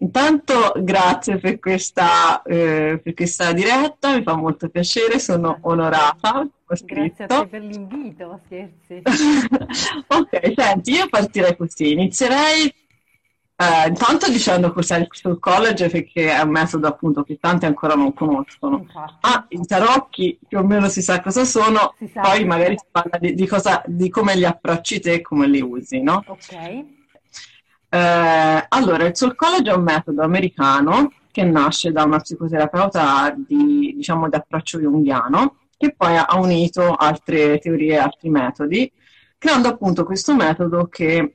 Intanto grazie per questa, eh, per questa diretta, mi fa molto piacere, sono onorata. Grazie a te per l'invito, scherzi. ok, senti, io partirei così, inizierei eh, intanto dicendo cos'è il College perché è un metodo appunto che tanti ancora non conoscono. Infatti. Ah, i tarocchi più o meno si sa cosa sono, sa poi magari si parla di, di, cosa, di come li approcci te e come li usi, no? Ok. Eh, allora, il Soul College è un metodo americano che nasce da una psicoterapeuta di, diciamo, di approccio junghiano che poi ha unito altre teorie e altri metodi, creando appunto questo metodo che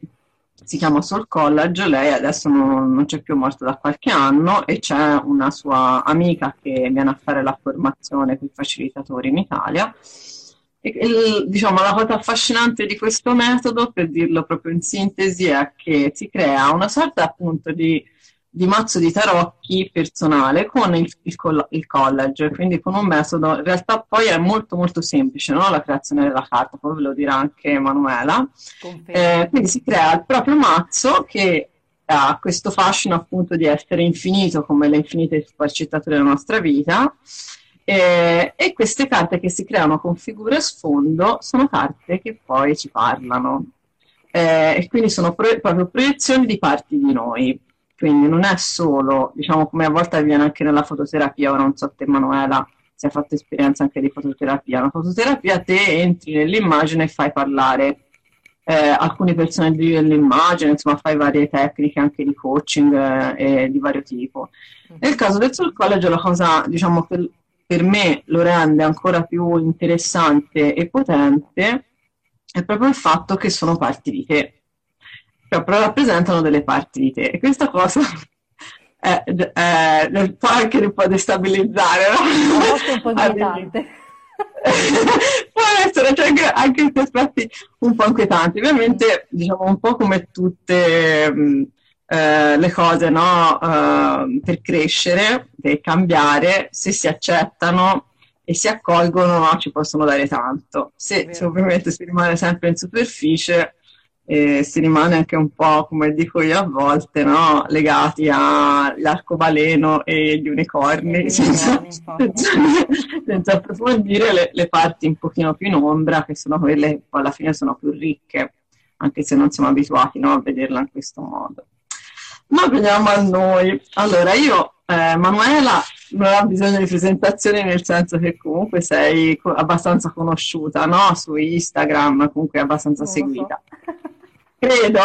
si chiama Soul College. Lei adesso non, non c'è più morta da qualche anno e c'è una sua amica che viene a fare la formazione per i facilitatori in Italia il, diciamo, la cosa affascinante di questo metodo, per dirlo proprio in sintesi, è che si crea una sorta appunto di, di mazzo di tarocchi personale con il, il, il, college, quindi con un metodo, in realtà poi è molto molto semplice no? la creazione della carta, poi ve lo dirà anche Emanuela. Eh, quindi si crea il proprio mazzo che ha questo fascino appunto di essere infinito come le infinite sfaccettature della nostra vita eh, e queste carte che si creano con figure a sfondo sono carte che poi ci parlano. Eh, e quindi sono pro- proprio proiezioni di parti di noi. Quindi non è solo, diciamo come a volte avviene anche nella fototerapia, ora non so te Manuela se hai fatto esperienza anche di fototerapia. La fototerapia te entri nell'immagine e fai parlare eh, alcuni personaggi dell'immagine, insomma fai varie tecniche anche di coaching eh, di vario tipo. Nel caso del Soul College la cosa, diciamo, che per me lo rende ancora più interessante e potente è proprio il fatto che sono parti di te, cioè rappresentano delle parti di te e questa cosa è, è, può anche un po' destabilizzare, no? un po' inquietante. può essere cioè, anche, anche questi aspetti un po' inquietanti, ovviamente diciamo un po' come tutte mh, eh, le cose no, uh, per crescere, per cambiare, se si accettano e si accolgono no, ci possono dare tanto. Se, se ovviamente si rimane sempre in superficie eh, si rimane anche un po', come dico io a volte, no, legati all'arcobaleno e gli unicorni, senza, senza, senza, approfondire le, le, parti un pochino più in ombra, che sono quelle che poi alla fine sono più ricche, anche se non siamo abituati no, a vederla in questo modo. Ma veniamo a noi. Allora, io, eh, Manuela, non ha bisogno di presentazioni nel senso che comunque sei co- abbastanza conosciuta, no? Su Instagram, comunque abbastanza seguita. Credo,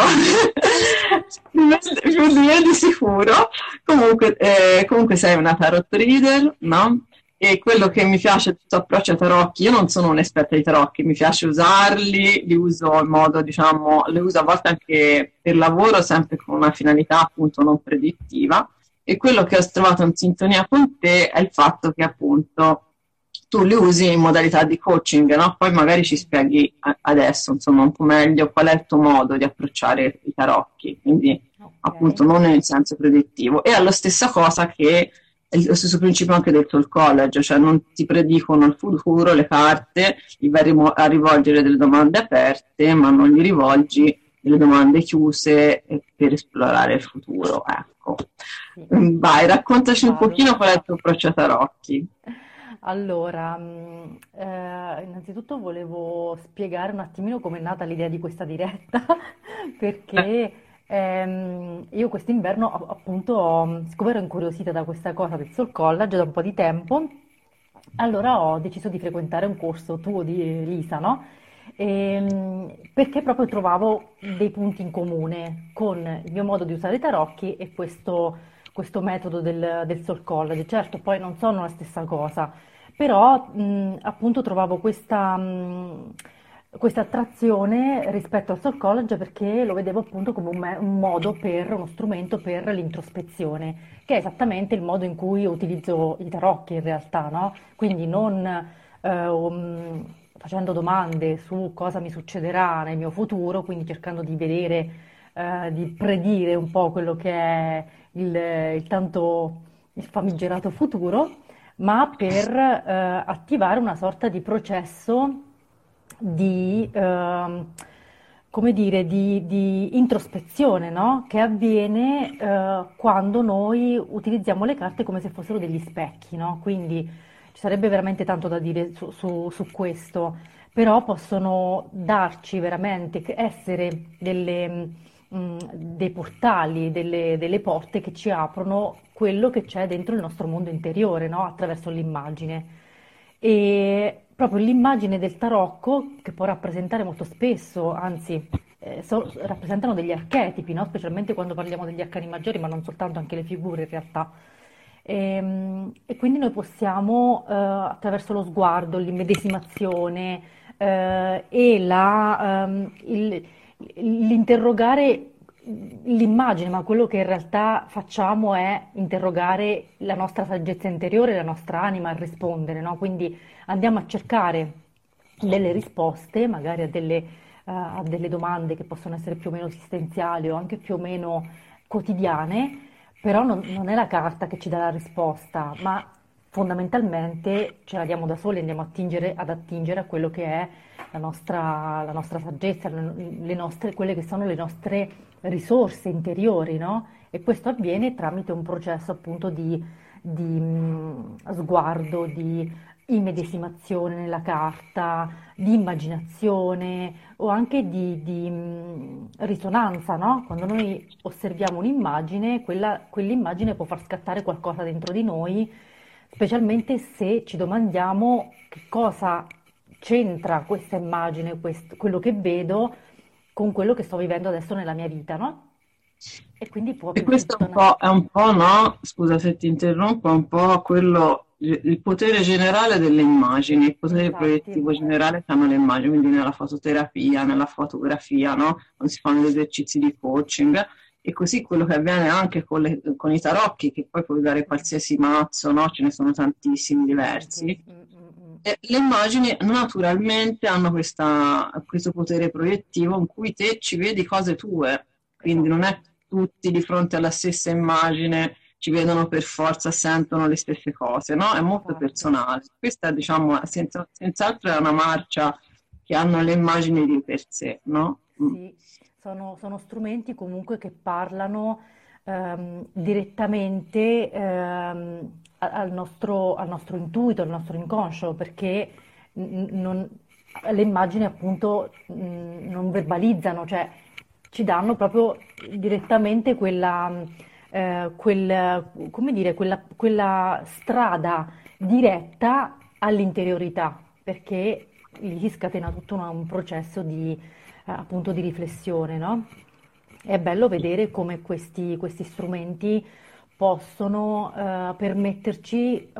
più di me di sicuro. Comunque, eh, comunque sei una tarot reader, no? E quello che mi piace questo approccio ai tarocchi, io non sono un'esperta di tarocchi, mi piace usarli, li uso in modo, diciamo, li uso a volte anche per lavoro, sempre con una finalità appunto non predittiva. E quello che ho trovato in sintonia con te è il fatto che appunto tu li usi in modalità di coaching, no? Poi magari ci spieghi adesso, insomma, un po' meglio qual è il tuo modo di approcciare i tarocchi, quindi okay. appunto non nel senso predittivo. E è la stessa cosa che è lo stesso principio anche del Soul College, cioè non ti predicono il futuro, le carte, gli vai a rivolgere delle domande aperte, ma non gli rivolgi delle domande chiuse per esplorare il futuro. Ecco. Vai, raccontaci un pochino qual è il tuo approccio a tarocchi. Allora, mm, eh, innanzitutto volevo spiegare un attimino come è nata l'idea di questa diretta, perché Ehm, io quest'inverno appunto, siccome ero incuriosita da questa cosa del Soul College da un po' di tempo, allora ho deciso di frequentare un corso tuo di Lisa, no? Ehm, perché proprio trovavo dei punti in comune con il mio modo di usare i tarocchi e questo, questo metodo del, del Soul College. Certo, poi non sono la stessa cosa, però mh, appunto trovavo questa, mh, questa attrazione rispetto al Soul College perché lo vedevo appunto come un, me- un modo per, uno strumento per l'introspezione, che è esattamente il modo in cui utilizzo i tarocchi in realtà, no? Quindi non eh, um, facendo domande su cosa mi succederà nel mio futuro, quindi cercando di vedere, eh, di predire un po' quello che è il, il tanto il famigerato futuro, ma per eh, attivare una sorta di processo di, eh, come dire, di, di introspezione, no? Che avviene eh, quando noi utilizziamo le carte come se fossero degli specchi, no? Quindi ci sarebbe veramente tanto da dire su, su, su questo, però possono darci veramente, essere delle, mm, dei portali, delle, delle, porte che ci aprono quello che c'è dentro il nostro mondo interiore, no? Attraverso l'immagine. E proprio l'immagine del tarocco, che può rappresentare molto spesso, anzi, eh, so, rappresentano degli archetipi, no? specialmente quando parliamo degli arcani maggiori, ma non soltanto, anche le figure in realtà. E, ehm, e quindi noi possiamo, eh, attraverso lo sguardo, l'immedesimazione eh, e la, ehm, il, l'interrogare l'immagine, ma quello che in realtà facciamo è interrogare la nostra saggezza interiore, la nostra anima a rispondere, no? Quindi andiamo a cercare delle risposte, magari a delle, uh, a delle domande che possono essere più o meno esistenziali o anche più o meno quotidiane, però non, non è la carta che ci dà la risposta, ma fondamentalmente ce la diamo da soli, andiamo attingere, ad attingere a quello che è la nostra, la nostra saggezza, le nostre, quelle che sono le nostre risorse interiori, no? E questo avviene tramite un processo appunto di, di mh, sguardo, di immedesimazione nella carta, di immaginazione o anche di, di mh, risonanza, no? Quando noi osserviamo un'immagine, quella, quell'immagine può far scattare qualcosa dentro di noi, specialmente se ci domandiamo che cosa c'entra questa immagine, questo, quello che vedo con quello che sto vivendo adesso nella mia vita, no? E quindi può E questo è un, po', è un po', no? Scusa se ti interrompo, è un po' quello il potere generale delle immagini, il potere Infatti, proiettivo generale che hanno le immagini, quindi nella fototerapia, nella fotografia, no? quando si fanno gli esercizi di coaching. E così quello che avviene anche con, le, con i tarocchi, che poi puoi dare qualsiasi mazzo, no? ce ne sono tantissimi diversi. Mm, e le immagini naturalmente hanno questa, questo potere proiettivo in cui te ci vedi cose tue, quindi non è tutti di fronte alla stessa immagine ci vedono per forza, sentono le stesse cose, no? È molto certo. personale. Questa, diciamo, senza, senz'altro è una marcia che hanno le immagini di per sé, no? Mm. Sì, sono, sono strumenti comunque che parlano ehm, direttamente ehm, al, nostro, al nostro intuito, al nostro inconscio, perché non, le immagini appunto non verbalizzano, cioè ci danno proprio direttamente quella eh, quel, come dire, quella, quella strada diretta all'interiorità, perché lì si scatena tutto un, un processo di, eh, appunto, di riflessione, no? È bello vedere come questi, questi strumenti possono eh, permetterci,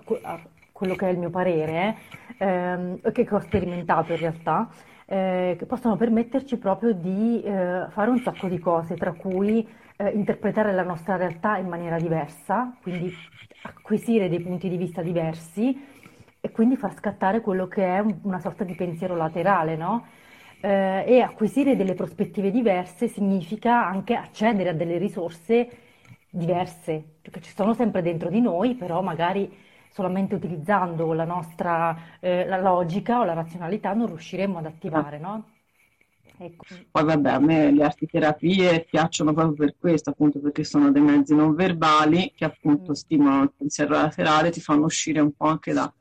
quello che è il mio parere, eh, che ho sperimentato in realtà, eh, che possono permetterci proprio di eh, fare un sacco di cose, tra cui eh, interpretare la nostra realtà in maniera diversa, quindi acquisire dei punti di vista diversi e quindi far scattare quello che è un, una sorta di pensiero laterale, no? Eh, e acquisire delle prospettive diverse significa anche accedere a delle risorse diverse, cioè che ci sono sempre dentro di noi, però magari solamente utilizzando la nostra eh, la logica o la razionalità non riusciremo ad attivare, no? Ecco. Poi vabbè, a me le artiterapie piacciono proprio per questo, appunto perché sono dei mezzi non verbali che appunto mm. stimolano il pensiero laterale, ti fanno uscire un po' anche da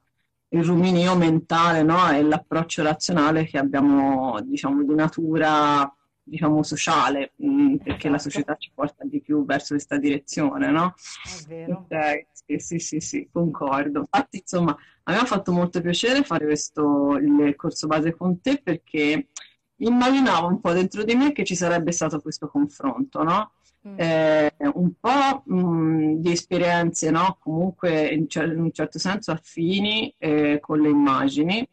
il ruminio mentale no? e l'approccio razionale che abbiamo, diciamo, di natura diciamo, sociale, mh, mm, perché la società ci porta di più verso questa direzione, no? È vero. Ok, sì, sì, sì, sì, concordo. Infatti, insomma, a me ha fatto molto piacere fare questo, il corso base con te perché immaginavo un po' dentro di me che ci sarebbe stato questo confronto, no? Mm. Eh, un po' mh, mm, di esperienze, no? Comunque in, cer- in, un certo senso affini eh, con le immagini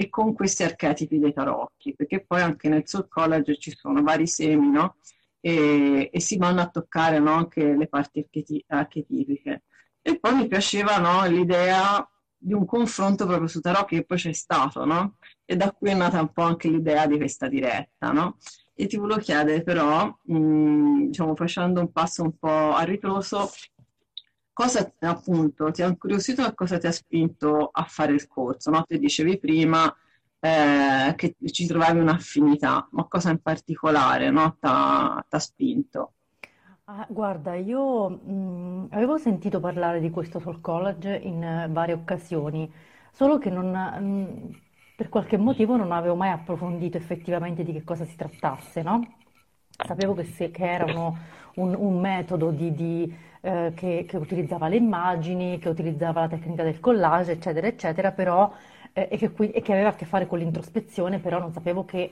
e con questi archetipi dei tarocchi, perché poi anche nel Soul College ci sono vari semi, no? E, e si vanno a toccare no? anche le parti archeti- archetipiche. E poi mi piaceva no, l'idea di un confronto proprio su tarocchi che poi c'è stato, no? E da qui è nata un po' anche l'idea di questa diretta, no? E ti volevo chiedere però, mh, mm, diciamo facendo un passo un po' a ritroso, cosa appunto ti ha incuriosito e cosa ti ha spinto a fare il corso? No? Ti dicevi prima eh, che ci trovavi un'affinità, ma cosa in particolare no? ti ha spinto? Ah, guarda, io mh, avevo sentito parlare di questo Soul College in eh, varie occasioni, solo che non, mh, per qualche motivo non avevo mai approfondito effettivamente di che cosa si trattasse, no? Sapevo che, se- che era uno- un, un metodo di- di, eh, che, che utilizzava le immagini, che utilizzava la tecnica del collage, eccetera, eccetera, però, eh, e che, qui- e che aveva a che fare con l'introspezione, però non sapevo che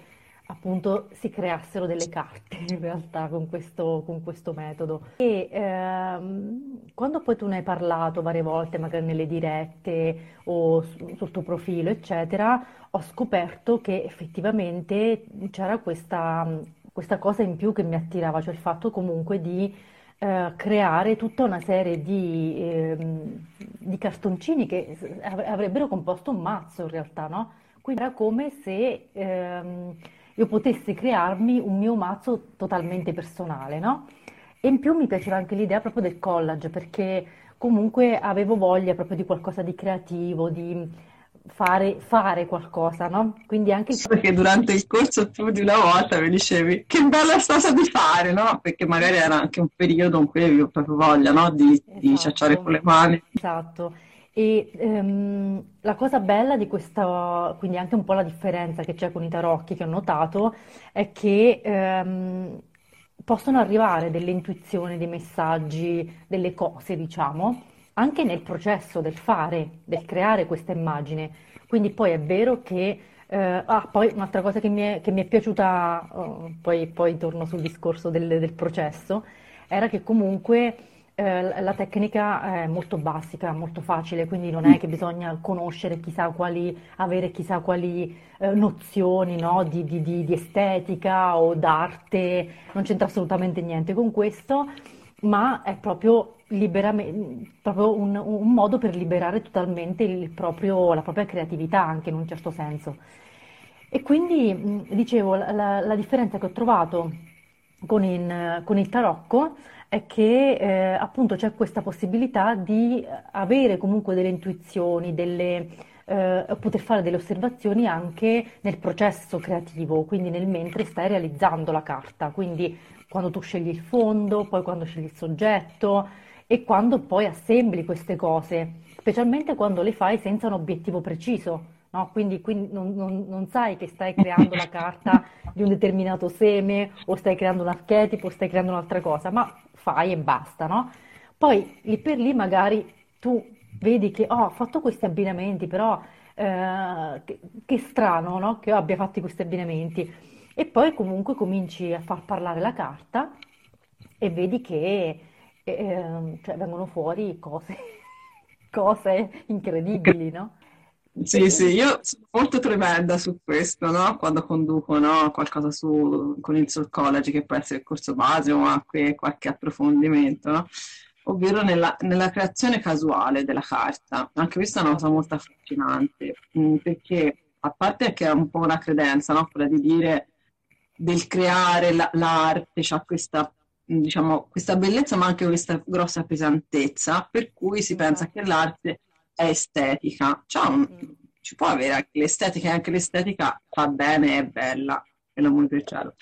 appunto si creassero delle carte in realtà con questo, con questo metodo. E ehm, quando poi tu ne hai parlato varie volte, magari nelle dirette o sul tuo profilo, eccetera, ho scoperto che effettivamente c'era questa, questa cosa in più che mi attirava, cioè il fatto comunque di eh, creare tutta una serie di, ehm, di cartoncini che avrebbero composto un mazzo in realtà, no? Quindi era come se ehm, io potessi crearmi un mio mazzo totalmente personale, no? E in più mi piaceva anche l'idea proprio del collage, perché comunque avevo voglia proprio di qualcosa di creativo, di fare, fare qualcosa, no? Quindi anche... Perché durante il corso più di una volta mi dicevi che bella cosa di fare, no? Perché magari era anche un periodo in cui avevo proprio voglia, no? Di, esatto. di ciacciare con le mani. Esatto. E ehm, la cosa bella di questa, quindi anche un po' la differenza che c'è con i tarocchi che ho notato, è che ehm, possono arrivare delle intuizioni, dei messaggi, delle cose, diciamo, anche nel processo del fare, del creare questa immagine. Quindi poi è vero che... Eh, ah, poi un'altra cosa che mi è, che mi è piaciuta, oh, poi, poi torno sul discorso del, del processo, era che comunque eh, la tecnica è molto basica, molto facile, quindi non è che bisogna conoscere chissà quali, avere chissà quali eh, nozioni no? di, di, di, di, estetica o d'arte, non c'entra assolutamente niente con questo, ma è proprio, proprio un, un, modo per liberare totalmente proprio, la propria creatività anche in un certo senso. E quindi, dicevo, la, la differenza che ho trovato con, in, con il tarocco è che eh, appunto c'è questa possibilità di avere comunque delle intuizioni, delle, eh, poter fare delle osservazioni anche nel processo creativo, quindi nel mentre stai realizzando la carta, quindi quando tu scegli il fondo, poi quando scegli il soggetto e quando poi assembli queste cose, specialmente quando le fai senza un obiettivo preciso. No? Quindi, quindi non, non, non, sai che stai creando la carta di un determinato seme o stai creando un archetipo o stai creando un'altra cosa, ma fai e basta, no? Poi lì per lì magari tu vedi che oh, ho fatto questi abbinamenti, però eh, che, che, strano no? che io abbia fatto questi abbinamenti. E poi comunque cominci a far parlare la carta e vedi che eh, cioè, vengono fuori cose, cose incredibili, no? Sì, sì, io sono molto tremenda su questo, no? Quando conduco no? qualcosa su, con il Soul College, che può essere il corso base o anche qualche approfondimento, no? Ovvero nella, nella, creazione casuale della carta. Anche questa è una cosa molto affascinante, mm, perché a parte che è un po' una credenza, no? Quella di dire del creare la, l'arte, c'ha questa, diciamo, questa bellezza, ma anche questa grossa pesantezza, per cui si pensa che l'arte è estetica. Un, ci può avere anche l'estetica e anche l'estetica fa bene, è bella, è l'amore per cielo.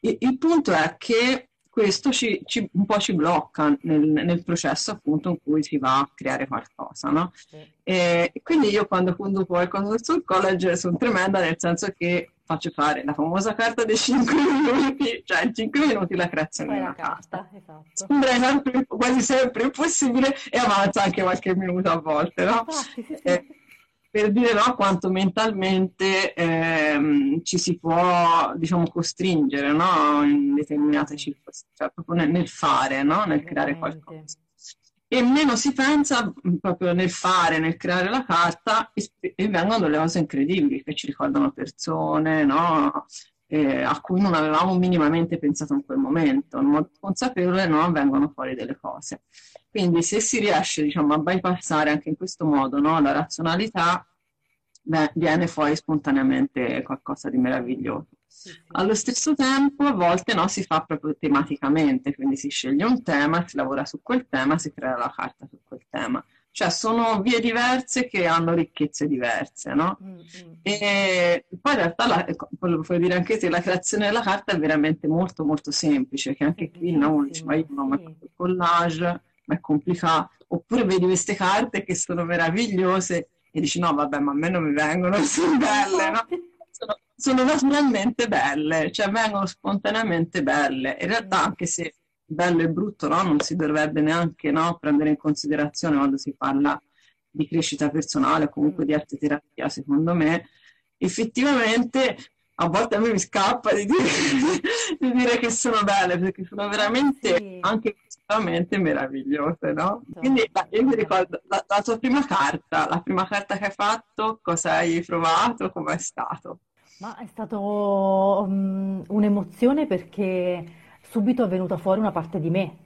Il, il punto è che questo ci, ci, un po' ci blocca nel, nel, processo appunto in cui si va a creare qualcosa, no? Sì. E quindi io quando conduco qualcosa sul college sono tremenda nel senso che faccio fare la famosa carta dei 5 minuti, cioè in 5 minuti la creazione Poi di la una carta. carta, esatto. Sembra sempre- quasi sempre impossibile e avanza anche qualche minuto a volte, no? Sì, sì. Eh, per dire no, quanto mentalmente ehm, ci si può, diciamo, costringere, no, in determinate circostanze, cioè proprio nel, nel fare, no, nel creare qualcosa. E meno si pensa mh, proprio nel fare, nel creare la carta, e, e vengono delle cose incredibili che ci ricordano persone, no, eh, a cui non avevamo minimamente pensato in quel momento. In consapevole, no, vengono fuori delle cose. Quindi se si riesce, diciamo, a bypassare anche in questo modo, no, la razionalità, beh, viene fuori spontaneamente qualcosa di meraviglioso. Sì, sì. Allo stesso tempo, a volte no, si fa proprio tematicamente, quindi si sceglie un tema, si lavora su quel tema, si crea la carta su quel tema. Cioè sono vie diverse che hanno ricchezze diverse, no? Mm, mm. E poi in realtà, la, puoi dire anche te, la creazione della carta è veramente molto molto semplice, che anche qui no, uno dice, ma io non ho mai fatto il collage, ma è complicato. Oppure vedi queste carte che sono meravigliose e dici no, vabbè, ma a me non mi vengono, sono belle, no? Sono, naturalmente belle, cioè vengono spontaneamente belle. In realtà, anche se bello e brutto, no, non si dovrebbe neanche, no, prendere in considerazione quando si parla di crescita personale o comunque di arte terapia, secondo me, effettivamente a volte a me mi scappa di dire, di dire che sono belle, perché sono veramente Sì. anche visivamente meravigliose, no? Esatto. Quindi beh, io mi ricordo la, la tua prima carta, la prima carta che hai fatto, cosa hai provato, com'è stato? Ma è stato mm, un'emozione perché subito è venuta fuori una parte di me,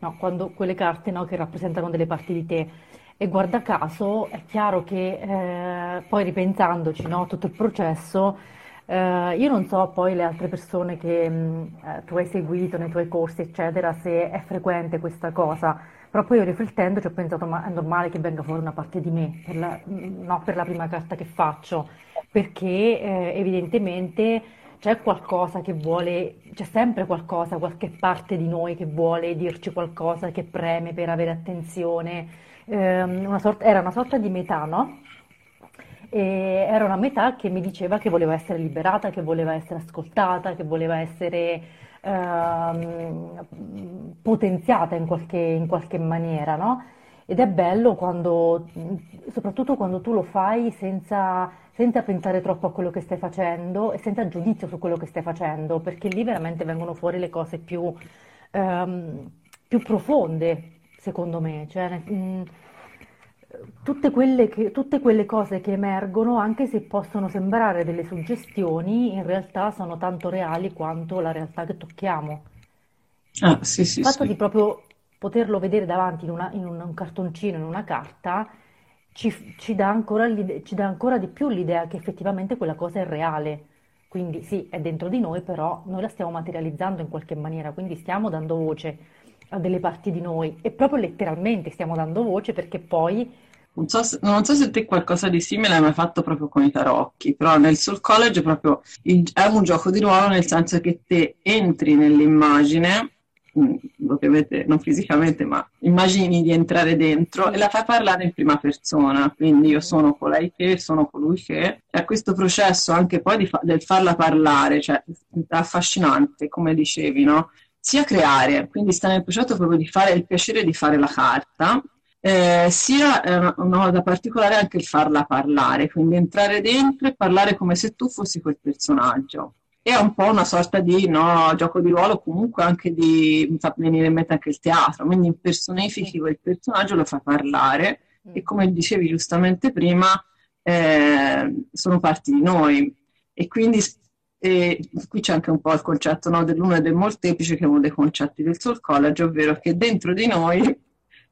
no? Quando quelle carte, no, che rappresentano delle parti di te. E guarda caso è chiaro che eh, poi ripensandoci, no, tutto il processo, eh, io non so poi le altre persone che mm, eh, tu hai seguito nei tuoi corsi, eccetera, se è frequente questa cosa. Però poi riflettendo ci ho pensato, ma è normale che venga fuori una parte di me, per la, mm, no, per la prima carta che faccio, perché eh, evidentemente c'è qualcosa che vuole, c'è sempre qualcosa, qualche parte di noi che vuole dirci qualcosa, che preme per avere attenzione. Ehm, una sorta- era una sorta di metà, no? E era una metà che mi diceva che voleva essere liberata, che voleva essere ascoltata, che voleva essere ehm, potenziata in qualche, in qualche maniera, no? Ed è bello quando, soprattutto quando tu lo fai senza, senza pensare troppo a quello che stai facendo e senza giudizio su quello che stai facendo, perché lì veramente vengono fuori le cose più, ehm, più profonde, secondo me. Cioè, mm, tutte quelle che- tutte quelle cose che emergono, anche se possono sembrare delle suggestioni, in realtà sono tanto reali quanto la realtà che tocchiamo. Ah, sì, sì, Il fatto sì. di proprio poterlo vedere davanti in, una- in un, cartoncino, in una carta, ci, ci dà ci dà ancora di più l'idea che effettivamente quella cosa è reale. Quindi sì, è dentro di noi, però noi la stiamo materializzando in qualche maniera, quindi stiamo dando voce a delle parti di noi e proprio letteralmente stiamo dando voce perché poi Non so se, non so se te qualcosa di simile hai mai fatto proprio con i tarocchi, però nel Soul College proprio il- è un gioco di ruolo nel senso che te entri nell'immagine, mm, ovviamente non fisicamente, ma immagini di entrare dentro e la fai parlare in prima persona, quindi io sono colei che, sono colui che, e questo processo anche poi fa- del farla parlare, cioè è affascinante, come dicevi, no? Sia creare, quindi sta nel processo proprio di fare il piacere di fare la carta, eh, sia eh, una, cosa particolare anche il farla parlare, quindi entrare dentro e parlare come se tu fossi quel personaggio. È un po' una sorta di no, gioco di ruolo, comunque anche di, mi fa venire in mente anche il teatro, quindi impersonifichi quel personaggio, lo fai parlare e come dicevi giustamente prima, eh, sono parti di noi. E quindi e qui c'è anche un po' il concetto no, dell'uno e del molteplice, che è uno dei concetti del Soul College, ovvero che dentro di noi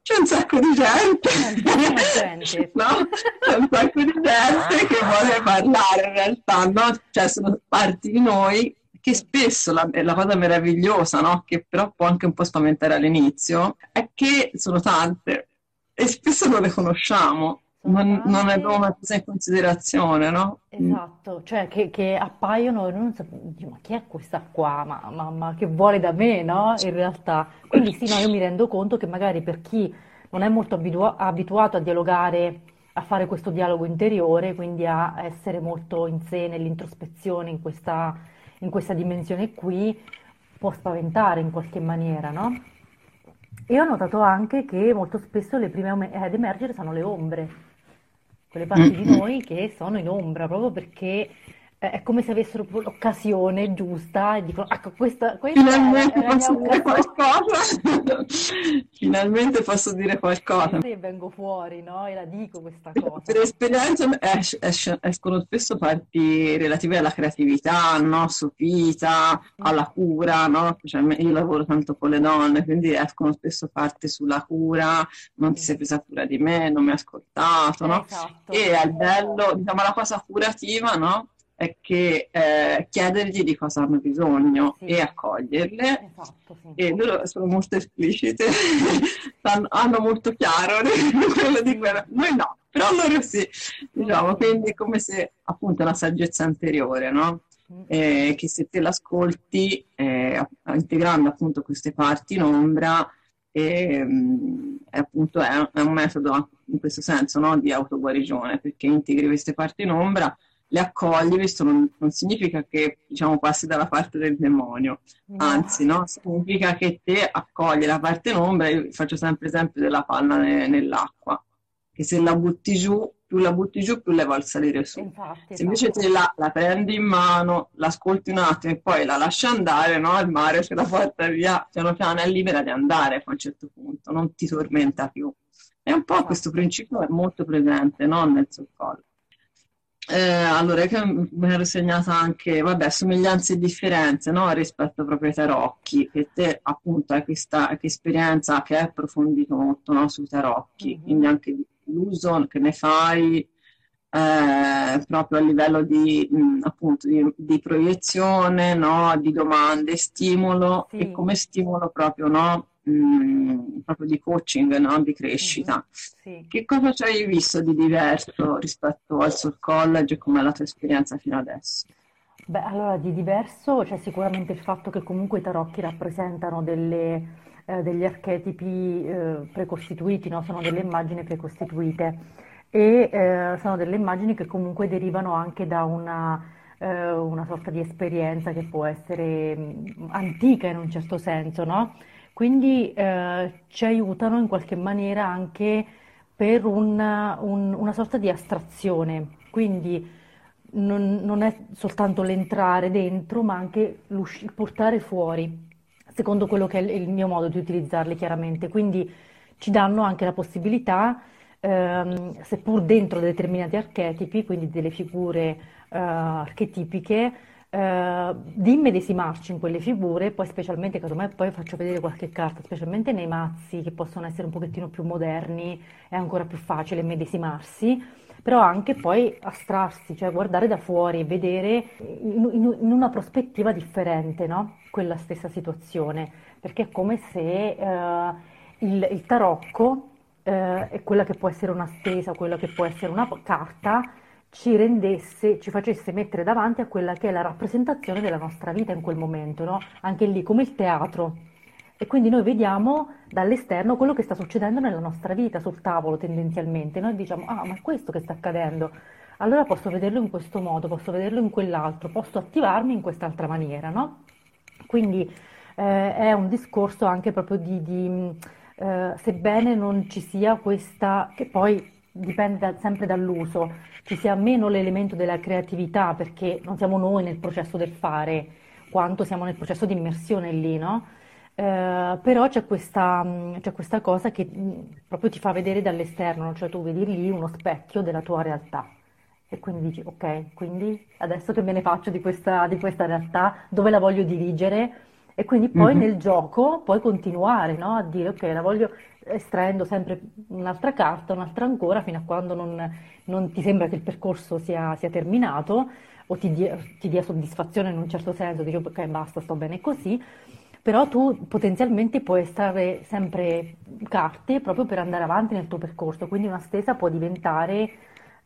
c'è un sacco di gente, no? C'è un sacco di gente che vuole parlare in realtà, no? Cioè sono parti di noi che spesso la, la cosa meravigliosa, no? Che però può anche un po' spaventare all'inizio, è che sono tante e spesso non le conosciamo, non, non abbiamo mai presa in considerazione, no? Esatto, cioè che, che appaiono e non sappiamo, ma chi è questa qua? Ma, ma- ma che vuole da me, no? In realtà. Quindi sì, no, io mi rendo conto che magari per chi non è molto abitua- abituato a dialogare a fare questo dialogo interiore, quindi a essere molto in sé, nell'introspezione, in questa, in questa dimensione qui, può spaventare in qualche maniera, no? E ho notato anche che molto spesso le prime ad emergere sono le ombre, quelle parti di noi che sono in ombra, proprio perché è come se avessero l'occasione giusta e dicono, ecco, questa, questa Finalmente è, posso dire qualcosa. Finalmente posso dire qualcosa. E vengo fuori, no? E la dico questa cosa. Per esperienza es- es- escono spesso parti relative alla creatività, no? Su vita, alla cura, no? Cioè, io lavoro tanto con le donne, quindi escono spesso parti sulla cura, non ti sei presa cura di me, non mi hai ascoltato, no? Esatto. E al bello, diciamo, la cosa curativa, no? È che eh, chiedergli di cosa hanno bisogno sì. e accoglierle. Esatto, sì. E loro sono molto esplicite, hanno molto chiaro quello di quello. Noi no, però loro sì, diciamo, quindi è come se appunto la saggezza anteriore, no? Mm. Eh, che se te l'ascolti, eh, integrando appunto queste parti in ombra, e, mm, appunto è, è, un metodo in questo senso no? di autoguarigione, perché integri queste parti in ombra le accogli, questo non, non, significa che diciamo, passi dalla parte del demonio, anzi no? significa che te accogli la parte in ombra, io faccio sempre esempio della palla ne, nell'acqua, che se la butti giù, più la butti giù, più le vuoi salire su. Infatti, se invece te la, la, prendi in mano, l'ascolti un attimo e poi la lasci andare, no? il mare se la porta via, piano piano è libera di andare a un certo punto, non ti tormenta più. E un po' questo principio è molto presente no? nel soccorso. Eh, allora, che mi ero segnata anche, vabbè, somiglianze e differenze, no? Rispetto proprio ai tarocchi, che te appunto hai questa esperienza che hai approfondito molto, no? Sui tarocchi, mm-hmm. quindi anche l'uso che ne fai eh, proprio a livello di, mh, appunto, di, di proiezione, no? Di domande, stimolo sì. e come stimolo proprio, no? Mh, mm, proprio di coaching, no? di crescita. Mm-hmm. Sì. Che cosa ci hai visto di diverso rispetto al Soul College e com'è la tua esperienza fino adesso? Beh, allora di diverso c'è sicuramente il fatto che comunque i tarocchi rappresentano delle, eh, degli archetipi eh, precostituiti, no? sono delle immagini precostituite e eh, sono delle immagini che comunque derivano anche da una, eh, una sorta di esperienza che può essere mm, antica in un certo senso, no? Quindi eh, ci aiutano in qualche maniera anche per una, un, una sorta di astrazione, quindi non, non è soltanto l'entrare dentro, ma anche il portare fuori, secondo quello che è il mio modo di utilizzarli chiaramente. Quindi ci danno anche la possibilità, ehm, seppur dentro determinati archetipi, quindi delle figure eh, archetipiche, eh, di immedesimarci in quelle figure, poi specialmente, casomai poi faccio vedere qualche carta, specialmente nei mazzi che possono essere un pochettino più moderni, è ancora più facile immedesimarsi, però anche poi astrarsi, cioè guardare da fuori vedere in, in, in, una prospettiva differente, no? Quella stessa situazione, perché è come se eh, il, il, tarocco eh, è quella che può essere una stesa, quella che può essere una carta, ci rendesse, ci facesse mettere davanti a quella che è la rappresentazione della nostra vita in quel momento, no? Anche lì, come il teatro. E quindi noi vediamo dall'esterno quello che sta succedendo nella nostra vita sul tavolo tendenzialmente. Noi diciamo, ah, ma è questo che sta accadendo. Allora posso vederlo in questo modo, posso vederlo in quell'altro, posso attivarmi in quest'altra maniera, no? Quindi eh, è un discorso anche proprio di, di eh, sebbene non ci sia questa, che poi dipende da, sempre dall'uso, ci sia meno l'elemento della creatività perché non siamo noi nel processo del fare quanto siamo nel processo di immersione lì, no? Eh, però c'è questa, c'è questa, cosa che proprio ti fa vedere dall'esterno, cioè tu vedi lì uno specchio della tua realtà e quindi dici ok, quindi adesso che me ne faccio di questa, di questa realtà, dove la voglio dirigere? E quindi poi mm-hmm. nel gioco puoi continuare no? a dire ok, la voglio estraendo sempre un'altra carta, un'altra ancora, fino a quando non, non ti sembra che il percorso sia, sia terminato o ti dia, ti dia, soddisfazione in un certo senso, dici ok basta, sto bene così, però tu potenzialmente puoi estrarre sempre carte proprio per andare avanti nel tuo percorso, quindi una stesa può diventare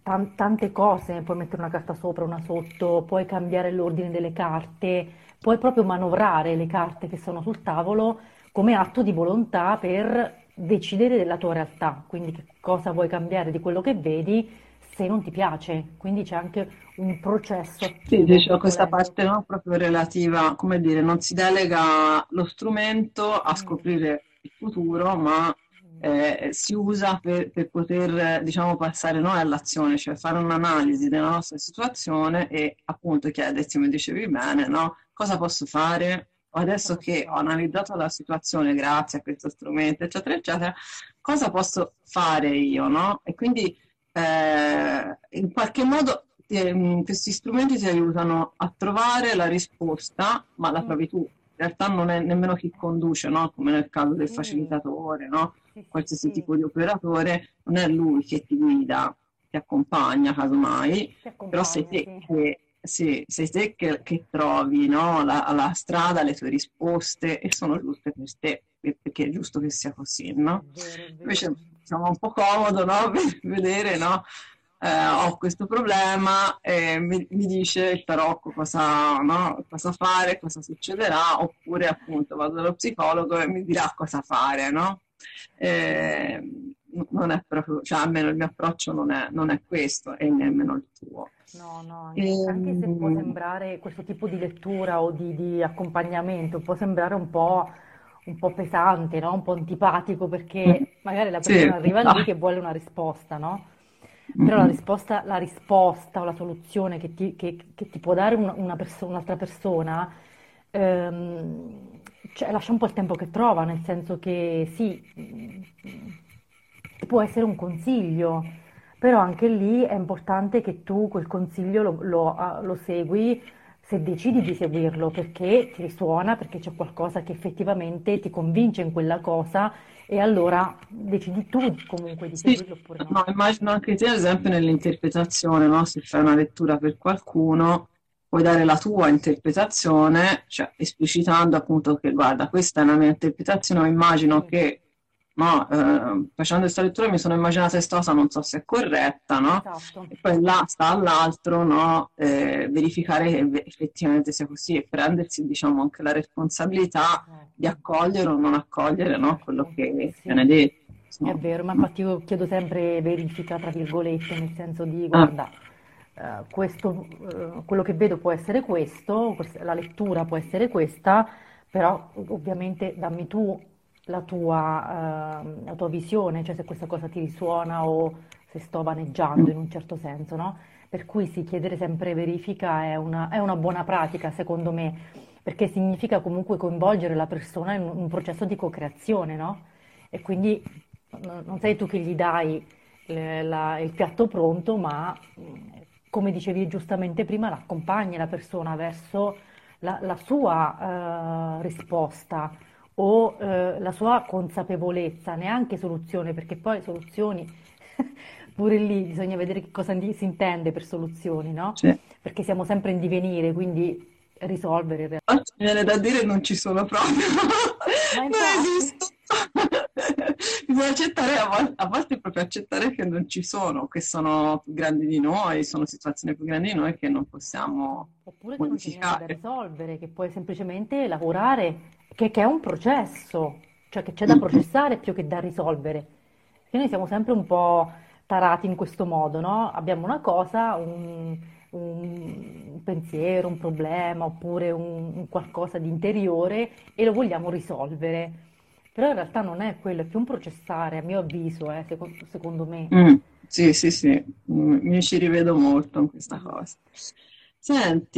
tan- tante cose, puoi mettere una carta sopra, una sotto, puoi cambiare l'ordine delle carte, puoi proprio manovrare le carte che sono sul tavolo come atto di volontà per decidere della tua realtà, quindi che cosa vuoi cambiare di quello che vedi se non ti piace. Quindi c'è anche un processo Sì, dicevo questa parte no, proprio relativa, come dire, non si delega lo strumento a Mm, scoprire il futuro, ma mm, eh, si usa per, per poter, diciamo, passare noi all'azione, cioè fare un'analisi della nostra situazione e appunto chiedersi, come dicevi bene, no, cosa posso fare adesso che ho analizzato la situazione grazie a questo strumento, eccetera, eccetera, cosa posso fare io, no? E quindi eh, in qualche modo ehm, questi strumenti ti aiutano a trovare la risposta, ma la Mm, trovi tu. In realtà non è nemmeno chi conduce, no? Come nel caso del sì, facilitatore, no? Qualsiasi tipo di operatore, non è lui che ti guida, ti accompagna, casomai, ti però sei accompagna, te sì. che, sì, sei te che, che trovi, no? La, la strada, le tue risposte e sono giuste per te, perché è giusto che sia così, no? Invece siamo un po' comodo, no? Per vedere, no? Eh, ho questo problema e mi, mi dice il tarocco cosa, no? Cosa fare, cosa succederà, oppure appunto vado dallo psicologo e mi dirà cosa fare, no? Eh, non è proprio, cioè almeno il mio approccio non è, non è questo e nemmeno il tuo. No, no, anche, anche se può Ehm, sembrare questo tipo di lettura o di, di accompagnamento, può sembrare un po', un po' pesante, no? Un po' antipatico perché magari la sì, persona arriva lì che vuole una risposta, no? Però la Mm, risposta, la risposta o la soluzione che ti, che- che ti può dare una, una perso- un'altra persona, ehm, cioè, lascia un po' il tempo che trova, nel senso che sì, mm, può essere un consiglio, però anche lì è importante che tu quel consiglio lo, lo- ah, lo segui se decidi di seguirlo, perché ti risuona, perché c'è qualcosa che effettivamente ti convince in quella cosa e allora decidi tu comunque di Sì, seguirlo oppure no. no, immagino anche te, ad esempio, nell'interpretazione, no? Se fai una lettura per qualcuno, puoi dare la tua interpretazione, cioè esplicitando appunto che, guarda, questa è la mia interpretazione, immagino Sì, che, no, eh, facendo questa lettura mi sono immaginata questa cosa, non so se è corretta, no? esatto, E poi là sta all'altro, no? Eh, verificare che eff- effettivamente sia così e prendersi, diciamo, anche la responsabilità di esatto, accogliere o non accogliere, no? Quello certo, che sì. viene detto, È insomma. vero, ma infatti io chiedo sempre verifica, tra virgolette, nel senso di Ah, guarda, eh, questo, eh, quello che vedo può essere questo, quest- la lettura può essere questa, però ovviamente dammi tu la tua, ehm, la tua visione, cioè se questa cosa ti risuona o se sto vaneggiando in un certo senso, no? Per cui sì, chiedere sempre verifica è una, è una buona pratica, secondo me, perché significa comunque coinvolgere la persona in un processo di co-creazione, no? E quindi non sei tu che gli dai eh, la- il piatto pronto, ma come dicevi giustamente prima, l'accompagni la persona verso la, la sua eh, risposta o eh, la sua consapevolezza, neanche soluzione, perché poi soluzioni, pure lì bisogna vedere che cosa si intende per soluzioni, no? sì. Perché siamo sempre in divenire, quindi risolvere in realtà. Mi viene da dire non ci sono proprio, non infatti, esisto. Bisogna accettare, a vol- a volte proprio accettare che non ci sono, che sono più grandi di noi, sono situazioni più grandi di noi che non possiamo oppure che non da modificare. risolvere, che puoi semplicemente lavorare, che, che è un processo, cioè che c'è da processare più che da risolvere. Perché noi siamo sempre un po' tarati in questo modo, no? Abbiamo una cosa, un, un pensiero, un problema, oppure un, un qualcosa di interiore e lo vogliamo risolvere. Però in realtà non è quello, è più un processare, a mio avviso, eh, seco- secondo me. Mm, sì, sì, sì, Mm, mi ci rivedo molto in questa cosa. Senti,